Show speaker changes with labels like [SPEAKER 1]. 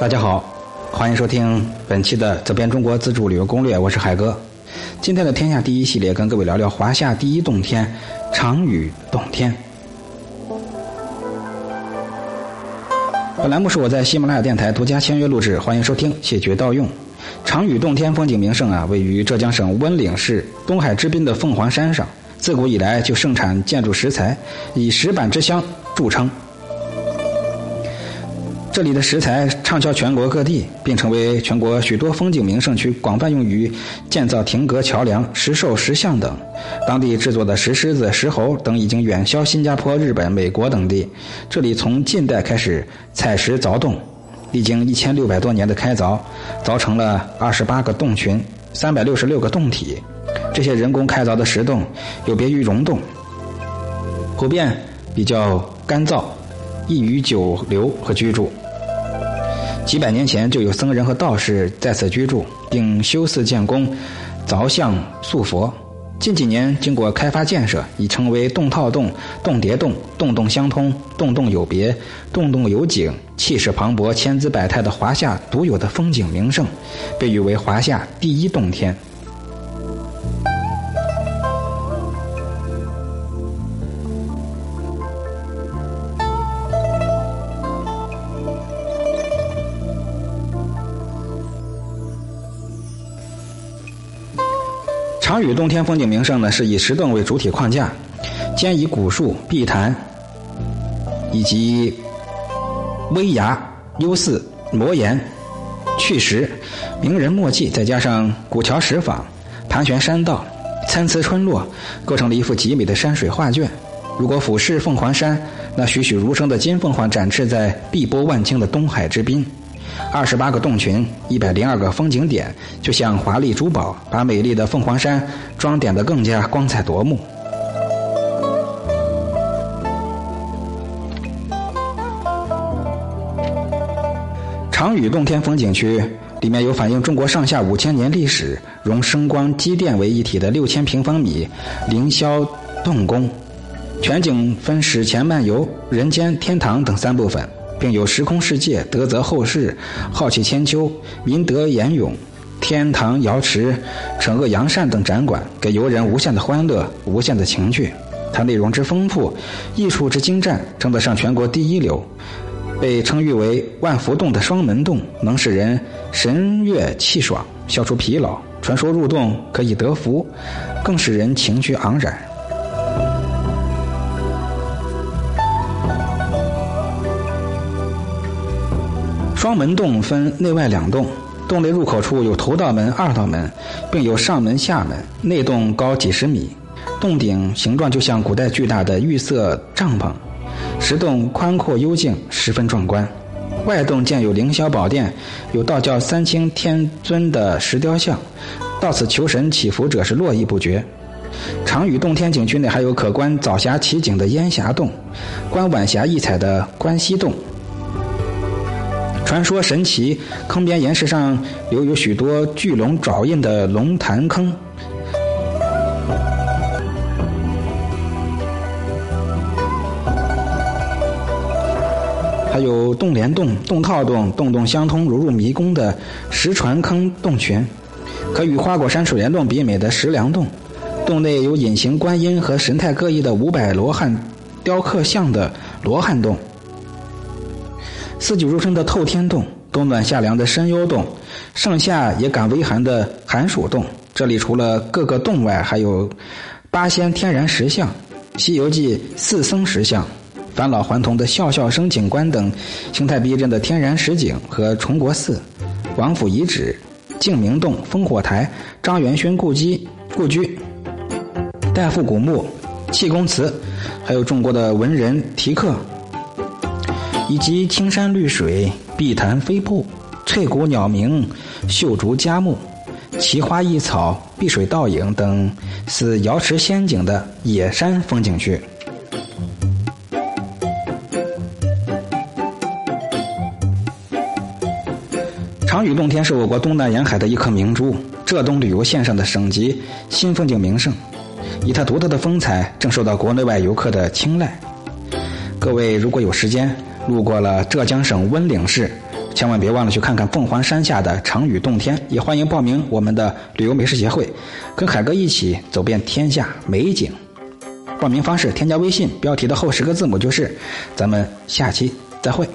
[SPEAKER 1] 大家好，欢迎收听本期的《走遍中国自助旅游攻略》，我是海哥。今天的天下第一系列，跟各位聊聊华夏第一洞天——长屿洞天。本栏目是我在喜马拉雅电台独家签约录制，欢迎收听，谢绝盗用。长屿洞天风景名胜啊，位于浙江省温岭市东海之滨的凤凰山上，自古以来就盛产建筑石材，以石板之乡著称。这里的石材畅销全国各地，并成为全国许多风景名胜区广泛用于建造亭阁、桥梁、石兽、石像等。当地制作的石狮子、石猴等已经远销新加坡、日本、美国等地。这里从近代开始采石凿洞，历经一千六百多年的开凿，凿成了二十八个洞群、三百六十六个洞体。这些人工开凿的石洞有别于溶洞，普遍比较干燥，易于久留和居住。几百年前就有僧人和道士在此居住，并修寺建宫、凿像塑佛。近几年经过开发建设，已成为洞套洞、洞叠洞、洞洞相通、洞洞有别、洞洞有景、气势磅礴、千姿百态的华夏独有的风景名胜，被誉为华夏第一洞天。长屿洞天风景名胜呢，是以石洞为主体框架，兼以古树、碧潭以及危崖、幽寺、摩岩、趣石、名人墨迹，再加上古桥石坊、盘旋山道、参差村落，构成了一幅极美的山水画卷。如果俯视凤凰山，那栩栩如生的金凤凰展翅在碧波万顷的东海之滨。二十八个洞群，一百零二个风景点，就像华丽珠宝，把美丽的凤凰山装点得更加光彩夺目。长屿洞天风景区里面有反映中国上下五千年历史、融声光机电为一体的六千平方米凌霄洞宫，全景分史前漫游、人间天堂等三部分。并有时空世界、德泽后世、浩气千秋、民德严永、天堂瑶池、惩恶扬善等展馆，给游人无限的欢乐、无限的情趣。它内容之丰富，艺术之精湛，称得上全国第一流。被称誉为万福洞的双门洞，能使人神悦气爽，消除疲劳。传说入洞可以得福，更使人情趣盎然。双门洞分内外两洞，洞内入口处有头道门、二道门，并有上门、下门。内洞高几十米，洞顶形状就像古代巨大的玉色帐篷。石洞宽阔幽静，十分壮观。外洞建有凌霄宝殿，有道教三清天尊的石雕像，到此求神祈福者是络绎不绝。长屿洞天景区内还有可观早霞奇景的烟霞洞，观晚霞异彩的观西洞。传说神奇，坑边岩石上留有许多巨龙爪印的龙潭坑，还有洞连洞、洞套洞、洞洞相通、如入迷宫的石船坑洞群，可与花果山水帘洞比美的石梁洞，洞内有隐形观音和神态各异的五百罗汉雕刻像的罗汉洞。四季如春的透天洞，冬暖夏凉的深幽洞，盛夏也感微寒的寒暑洞。这里除了各个洞外，还有八仙天然石像、《西游记》四僧石像、返老还童的笑笑生景观等形态逼真的天然石景和崇国寺、王府遗址、净明洞、烽火台、张元勋故居、故居、代父古墓、气功祠，还有中国的文人题刻。以及青山绿水、碧潭飞瀑、翠谷鸟鸣、秀竹佳木、奇花异草、碧水倒影等似瑶池仙境的野山风景区。长屿洞天是我国东南沿海的一颗明珠，浙东旅游线上的省级新风景名胜，以它独特的风采，正受到国内外游客的青睐。各位如果有时间路过了浙江省温岭市，千万别忘了去看看凤凰山下的成语洞天，也欢迎报名我们的旅游美食协会，跟海哥一起走遍天下美景。报名方式：添加微信，标题的后十个字母就是。咱们下期再会。